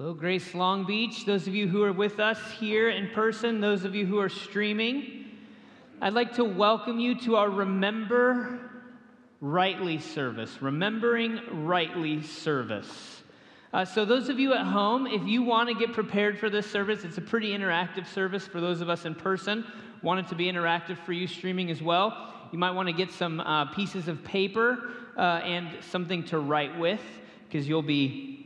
Hello, Grace Long Beach. Those of you who are with us here in person, those of you who are streaming, I'd like to welcome you to our Remember Rightly service. Remembering Rightly service. Uh, so, those of you at home, if you want to get prepared for this service, it's a pretty interactive service for those of us in person. Want it to be interactive for you streaming as well. You might want to get some uh, pieces of paper uh, and something to write with because you'll be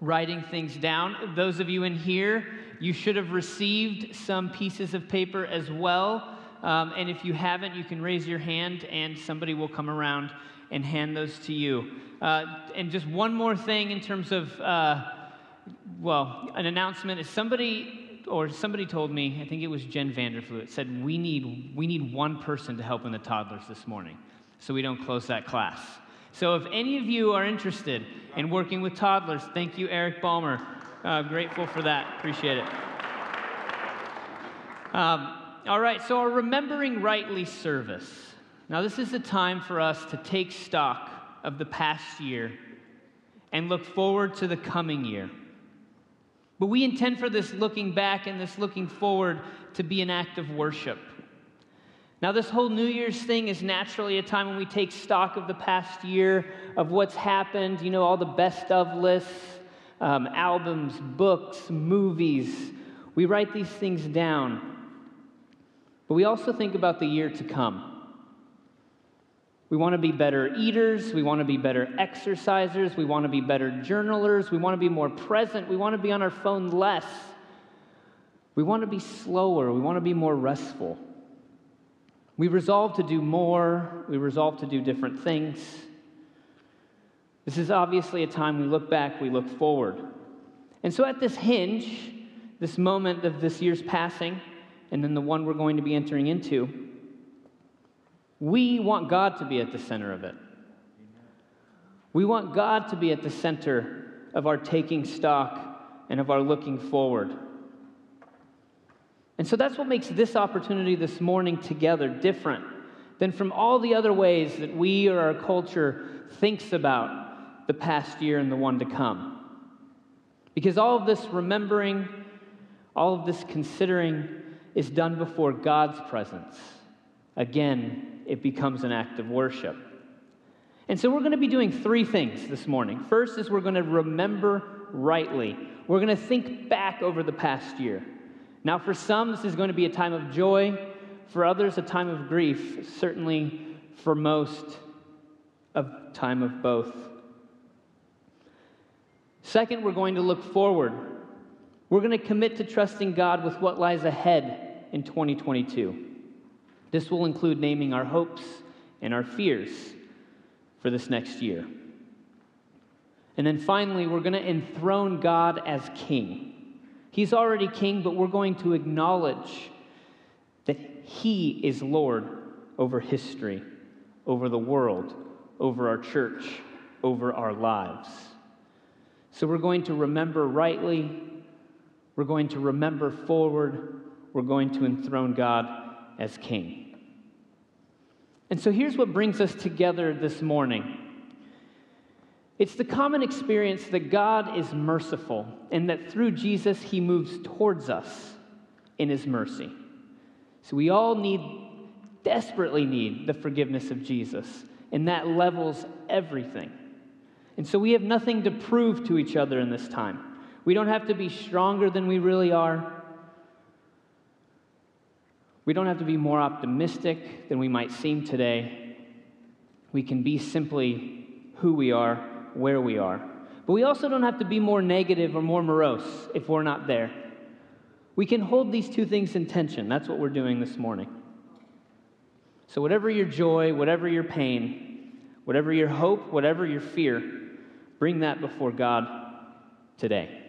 writing things down. Those of you in here, you should have received some pieces of paper as well. Um, and if you haven't, you can raise your hand and somebody will come around and hand those to you. Uh, and just one more thing in terms of, uh, well, an announcement is somebody or somebody told me, I think it was Jen Vanderfleet, said we need, we need one person to help in the toddlers this morning so we don't close that class. So if any of you are interested in working with toddlers, thank you, Eric Balmer. Uh, grateful for that. Appreciate it. Um, all right, so our Remembering Rightly service. Now, this is the time for us to take stock of the past year and look forward to the coming year. But we intend for this looking back and this looking forward to be an act of worship. Now, this whole New Year's thing is naturally a time when we take stock of the past year, of what's happened, you know, all the best of lists, um, albums, books, movies. We write these things down. But we also think about the year to come. We want to be better eaters. We want to be better exercisers. We want to be better journalers. We want to be more present. We want to be on our phone less. We want to be slower. We want to be more restful. We resolve to do more. We resolve to do different things. This is obviously a time we look back, we look forward. And so at this hinge, this moment of this year's passing, and then the one we're going to be entering into, we want God to be at the center of it. We want God to be at the center of our taking stock and of our looking forward. And so that's what makes this opportunity this morning together different than from all the other ways that we or our culture thinks about the past year and the one to come. Because all of this remembering, all of this considering is done before God's presence. Again, it becomes an act of worship. And so we're going to be doing three things this morning. First is we're going to remember rightly. We're going to think back over the past year. Now, for some, this is going to be a time of joy. For others, a time of grief. Certainly, for most, a time of both. Second, we're going to look forward. We're going to commit to trusting God with what lies ahead in 2022. This will include naming our hopes and our fears for this next year. And then finally, we're going to enthrone God as king. He's already king, but we're going to acknowledge that he is Lord over history, over the world, over our church, over our lives. So we're going to remember rightly, we're going to remember forward, we're going to enthrone God as king. And so here's what brings us together this morning it's the common experience that God is merciful and that through Jesus, he moves towards us in his mercy. So we all need, desperately need, the forgiveness of Jesus, and that levels everything. And so we have nothing to prove to each other in this time. We don't have to be stronger than we really are. We don't have to be more optimistic than we might seem today. We can be simply who we are, where we are. But we also don't have to be more negative or more morose if we're not there. We can hold these two things in tension. That's what we're doing this morning. So, whatever your joy, whatever your pain, whatever your hope, whatever your fear, bring that before God today.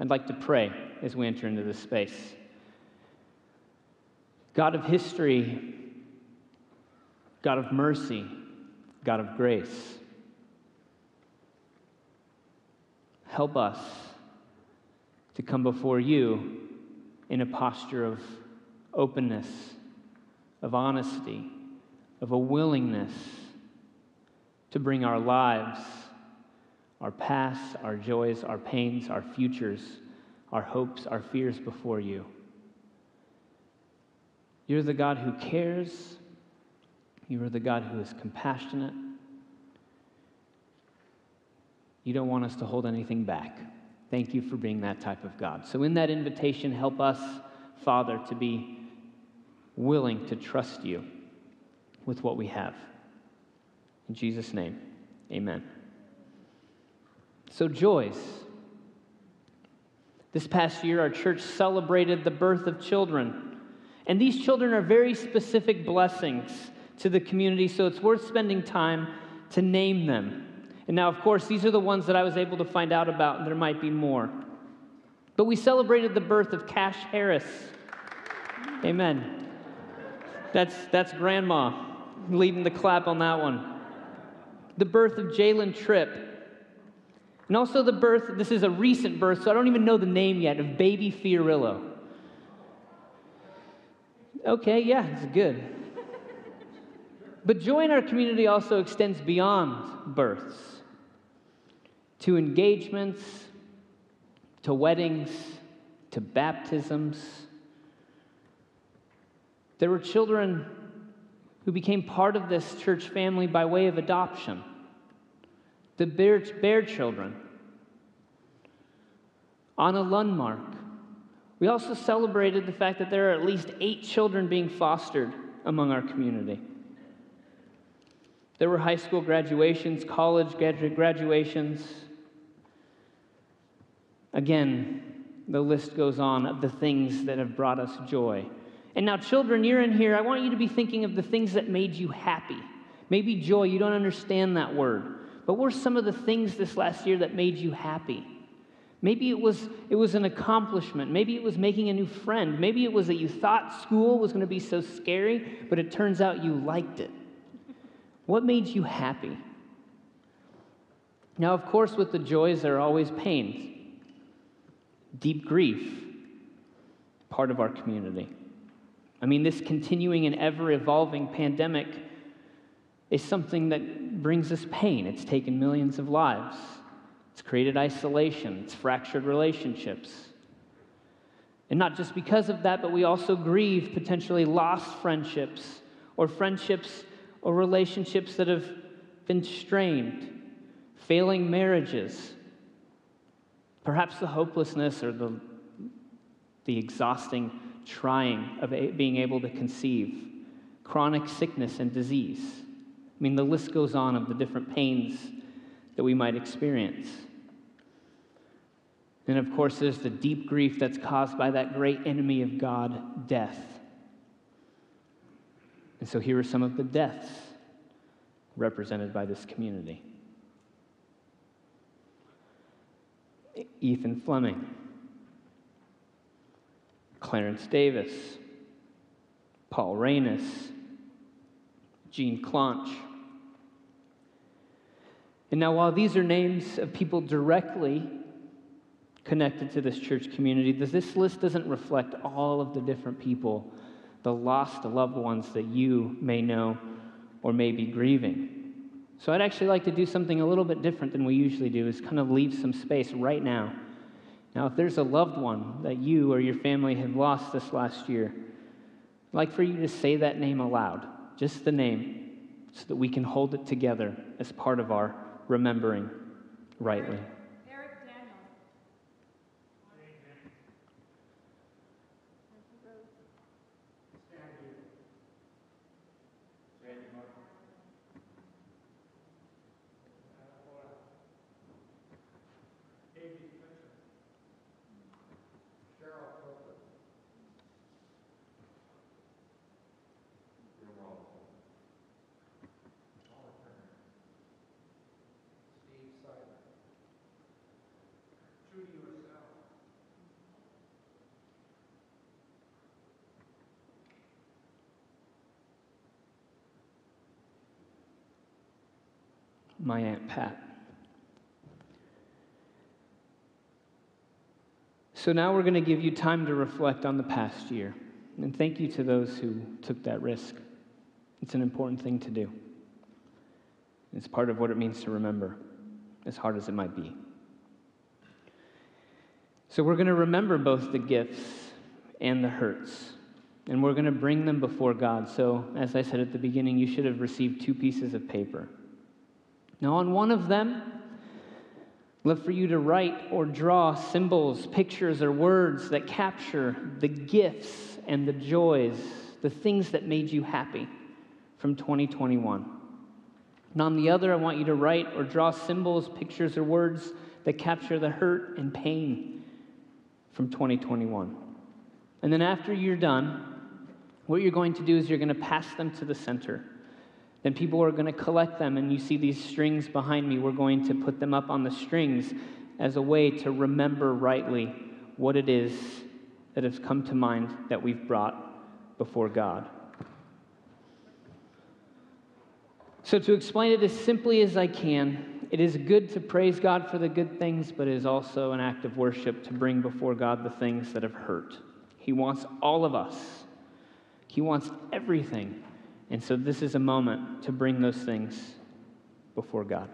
I'd like to pray as we enter into this space. God of history, God of mercy, God of grace. Help us to come before you in a posture of openness, of honesty, of a willingness to bring our lives, our past, our joys, our pains, our futures, our hopes, our fears before you. You're the God who cares. You are the God who is compassionate. You don't want us to hold anything back. Thank you for being that type of God. So, in that invitation, help us, Father, to be willing to trust you with what we have. In Jesus' name, amen. So, joys. This past year, our church celebrated the birth of children. And these children are very specific blessings to the community, so it's worth spending time to name them. And now, of course, these are the ones that I was able to find out about, and there might be more. But we celebrated the birth of Cash Harris. Amen. That's, that's grandma leading the clap on that one. The birth of Jalen Tripp. And also the birth, this is a recent birth, so I don't even know the name yet, of baby Fiorillo. Okay, yeah, it's good. But joy in our community also extends beyond births to engagements, to weddings, to baptisms. There were children who became part of this church family by way of adoption the Bear, Bear children. Anna Lundmark. We also celebrated the fact that there are at least eight children being fostered among our community. There were high school graduations, college graduations. Again, the list goes on of the things that have brought us joy. And now, children, you're in here. I want you to be thinking of the things that made you happy. Maybe joy, you don't understand that word. But what were some of the things this last year that made you happy? Maybe it was, it was an accomplishment. Maybe it was making a new friend. Maybe it was that you thought school was going to be so scary, but it turns out you liked it. What made you happy? Now, of course, with the joys, there are always pains. Deep grief, part of our community. I mean, this continuing and ever evolving pandemic is something that brings us pain. It's taken millions of lives, it's created isolation, it's fractured relationships. And not just because of that, but we also grieve potentially lost friendships or friendships or relationships that have been strained, failing marriages, perhaps the hopelessness or the, the exhausting trying of being able to conceive, chronic sickness and disease. I mean, the list goes on of the different pains that we might experience. And of course, there's the deep grief that's caused by that great enemy of God, death. And so here are some of the deaths represented by this community Ethan Fleming, Clarence Davis, Paul Reynes, Jean Clonch, and now, while these are names of people directly connected to this church community, this list doesn't reflect all of the different people, the lost loved ones that you may know or may be grieving. So I'd actually like to do something a little bit different than we usually do, is kind of leave some space right now. Now, if there's a loved one that you or your family have lost this last year, I'd like for you to say that name aloud, just the name, so that we can hold it together as part of our remembering rightly. My Aunt Pat. So now we're going to give you time to reflect on the past year. And thank you to those who took that risk. It's an important thing to do. It's part of what it means to remember. as hard as it might be. So we're going to remember both the gifts and the hurts, and we're going to bring them before God. So, as I said at the beginning, you should have received two pieces of paper. Now, on one of them, look for you to write or draw symbols, pictures, or words that capture the gifts and the joys, the things that made you happy from 2021. And on the other, I want you to write or draw symbols, pictures, or words that capture the hurt and pain from 2021. And then after you're done, what you're going to do is you're going to pass them to the center. Then people are going to collect them, and you see these strings behind me. We're going to put them up on the strings as a way to remember rightly what it is that has come to mind that we've brought before God. So, to explain it as simply as I can, it is good to praise God for the good things, but it is also an act of worship to bring before God the things that have hurt. He wants all of us, He wants everything. And so, this is a moment to bring those things before God.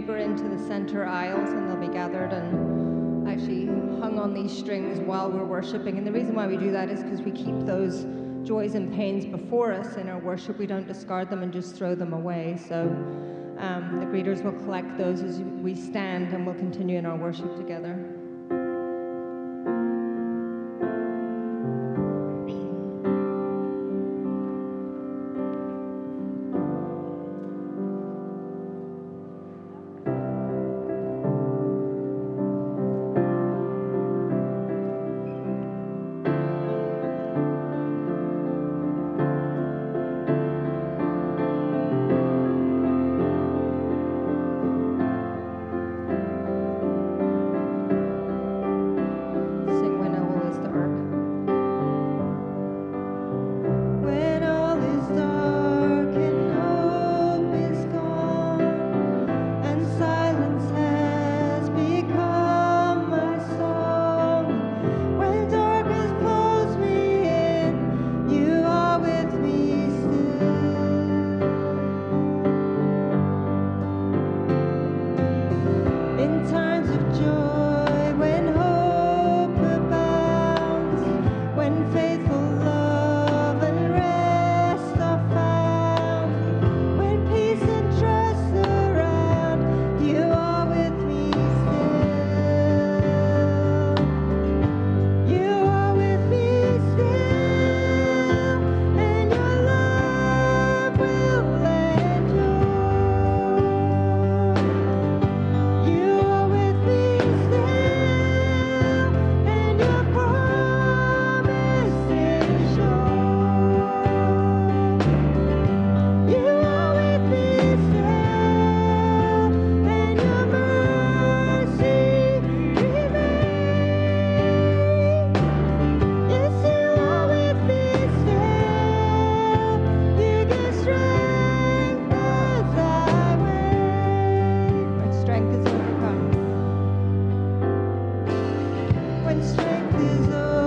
Paper into the center aisles and they'll be gathered and actually hung on these strings while we're worshiping. And the reason why we do that is because we keep those joys and pains before us in our worship. We don't discard them and just throw them away. So um, the greeters will collect those as we stand and we'll continue in our worship together. when strength is over.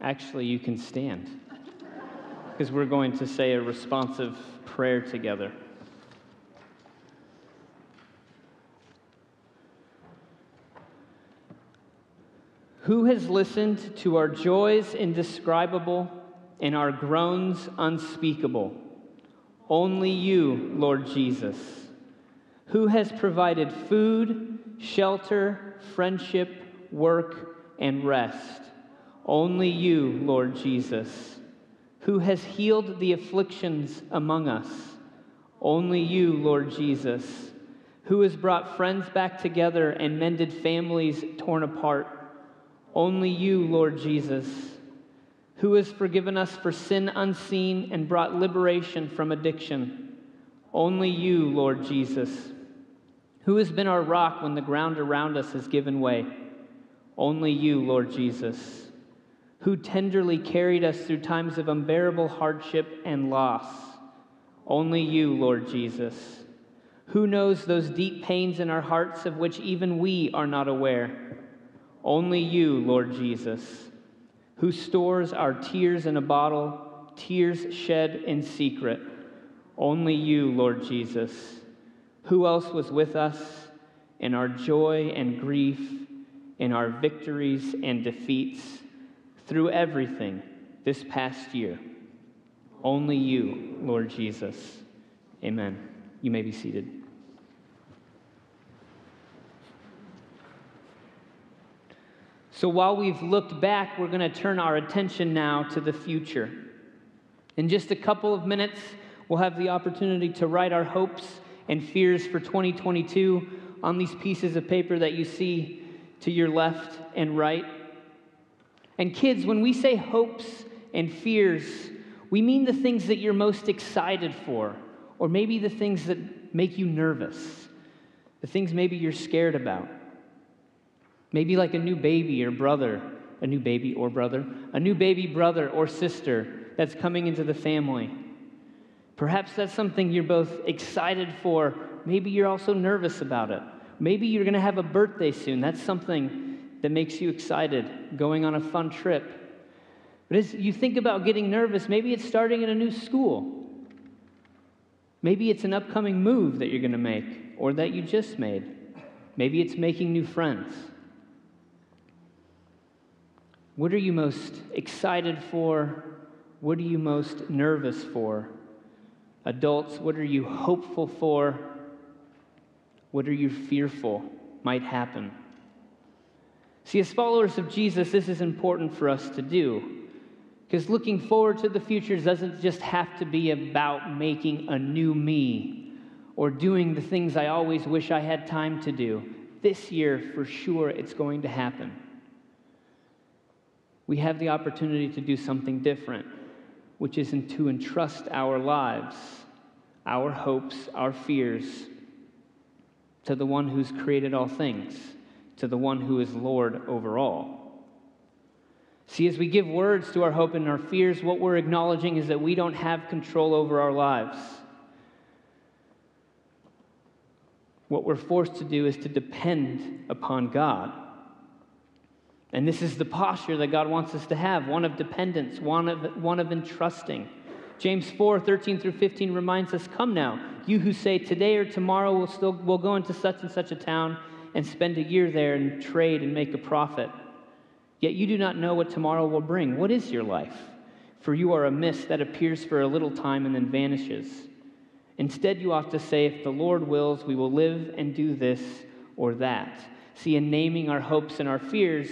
Actually, you can stand because we're going to say a responsive prayer together. Who has listened to our joys indescribable and our groans unspeakable? Only you, Lord Jesus. Who has provided food, shelter, friendship, work, and rest? Only you, Lord Jesus. Who has healed the afflictions among us? Only you, Lord Jesus. Who has brought friends back together and mended families torn apart? Only you, Lord Jesus. Who has forgiven us for sin unseen and brought liberation from addiction? Only you, Lord Jesus. Who has been our rock when the ground around us has given way? Only you, Lord Jesus. Who tenderly carried us through times of unbearable hardship and loss? Only you, Lord Jesus. Who knows those deep pains in our hearts of which even we are not aware? Only you, Lord Jesus. Who stores our tears in a bottle, tears shed in secret? Only you, Lord Jesus. Who else was with us in our joy and grief, in our victories and defeats, through everything this past year? Only you, Lord Jesus. Amen. You may be seated. So while we've looked back, we're going to turn our attention now to the future. In just a couple of minutes, we'll have the opportunity to write our hopes and fears for 2022 on these pieces of paper that you see to your left and right. And kids, when we say hopes and fears, we mean the things that you're most excited for, or maybe the things that make you nervous, the things maybe you're scared about. Maybe like a new baby or brother, a new baby or brother, a new baby brother or sister that's coming into the family. Perhaps that's something you're both excited for. Maybe you're also nervous about it. Maybe you're going to have a birthday soon. That's something that makes you excited, going on a fun trip. But as you think about getting nervous, maybe it's starting in a new school. Maybe it's an upcoming move that you're going to make or that you just made. Maybe it's making new friends. What are you most excited for? What are you most nervous for? Adults, what are you hopeful for? What are you fearful might happen? See, as followers of Jesus, this is important for us to do. Because looking forward to the future doesn't just have to be about making a new me or doing the things I always wish I had time to do. This year, for sure, it's going to happen we have the opportunity to do something different, which is to entrust our lives, our hopes, our fears to the one who's created all things, to the one who is Lord over all. See, as we give words to our hope and our fears, what we're acknowledging is that we don't have control over our lives. What we're forced to do is to depend upon God. And this is the posture that God wants us to have one of dependence, one of, one of entrusting. James 4 13 through 15 reminds us Come now, you who say, Today or tomorrow we'll, still, we'll go into such and such a town and spend a year there and trade and make a profit. Yet you do not know what tomorrow will bring. What is your life? For you are a mist that appears for a little time and then vanishes. Instead, you ought to say, If the Lord wills, we will live and do this or that. See, in naming our hopes and our fears,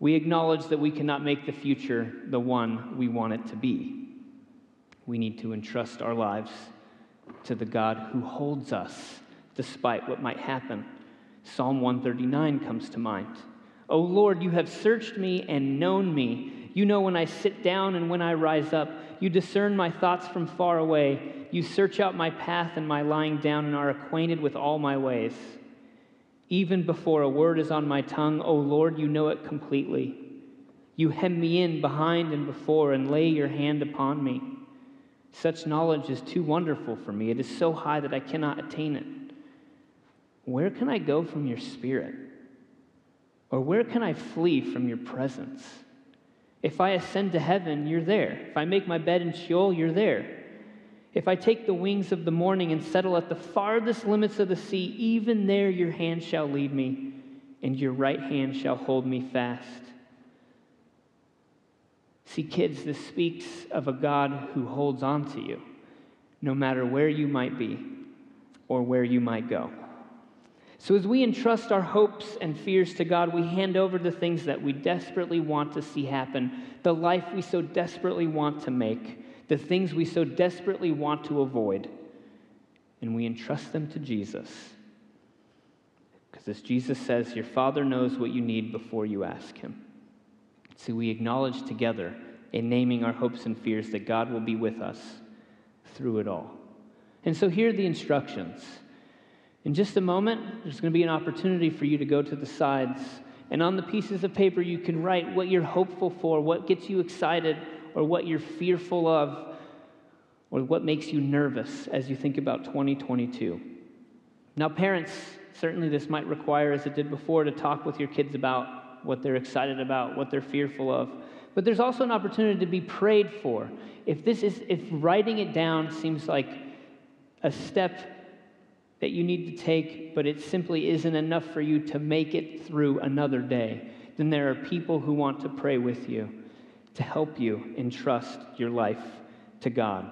we acknowledge that we cannot make the future the one we want it to be. We need to entrust our lives to the God who holds us despite what might happen. Psalm 139 comes to mind. O Lord, you have searched me and known me. You know when I sit down and when I rise up. You discern my thoughts from far away. You search out my path and my lying down and are acquainted with all my ways. Even before a word is on my tongue, O Lord, you know it completely. You hem me in behind and before and lay your hand upon me. Such knowledge is too wonderful for me. It is so high that I cannot attain it. Where can I go from your spirit? Or where can I flee from your presence? If I ascend to heaven, you're there. If I make my bed in Sheol, you're there. If I take the wings of the morning and settle at the farthest limits of the sea, even there your hand shall lead me, and your right hand shall hold me fast. See, kids, this speaks of a God who holds on to you, no matter where you might be or where you might go. So, as we entrust our hopes and fears to God, we hand over the things that we desperately want to see happen, the life we so desperately want to make, the things we so desperately want to avoid, and we entrust them to Jesus. Because as Jesus says, your Father knows what you need before you ask Him. So we acknowledge together in naming our hopes and fears that God will be with us through it all. And so here are the instructions. In just a moment, there's going to be an opportunity for you to go to the sides. And on the pieces of paper, you can write what you're hopeful for, what gets you excited, or what you're fearful of, or what makes you nervous as you think about 2022. Now, parents, certainly this might require, as it did before, to talk with your kids about what they're excited about, what they're fearful of. But there's also an opportunity to be prayed for. If this is if writing it down seems like a step that you need to take, but it simply isn't enough for you to make it through another day, then there are people who want to pray with you to help you entrust your life to God.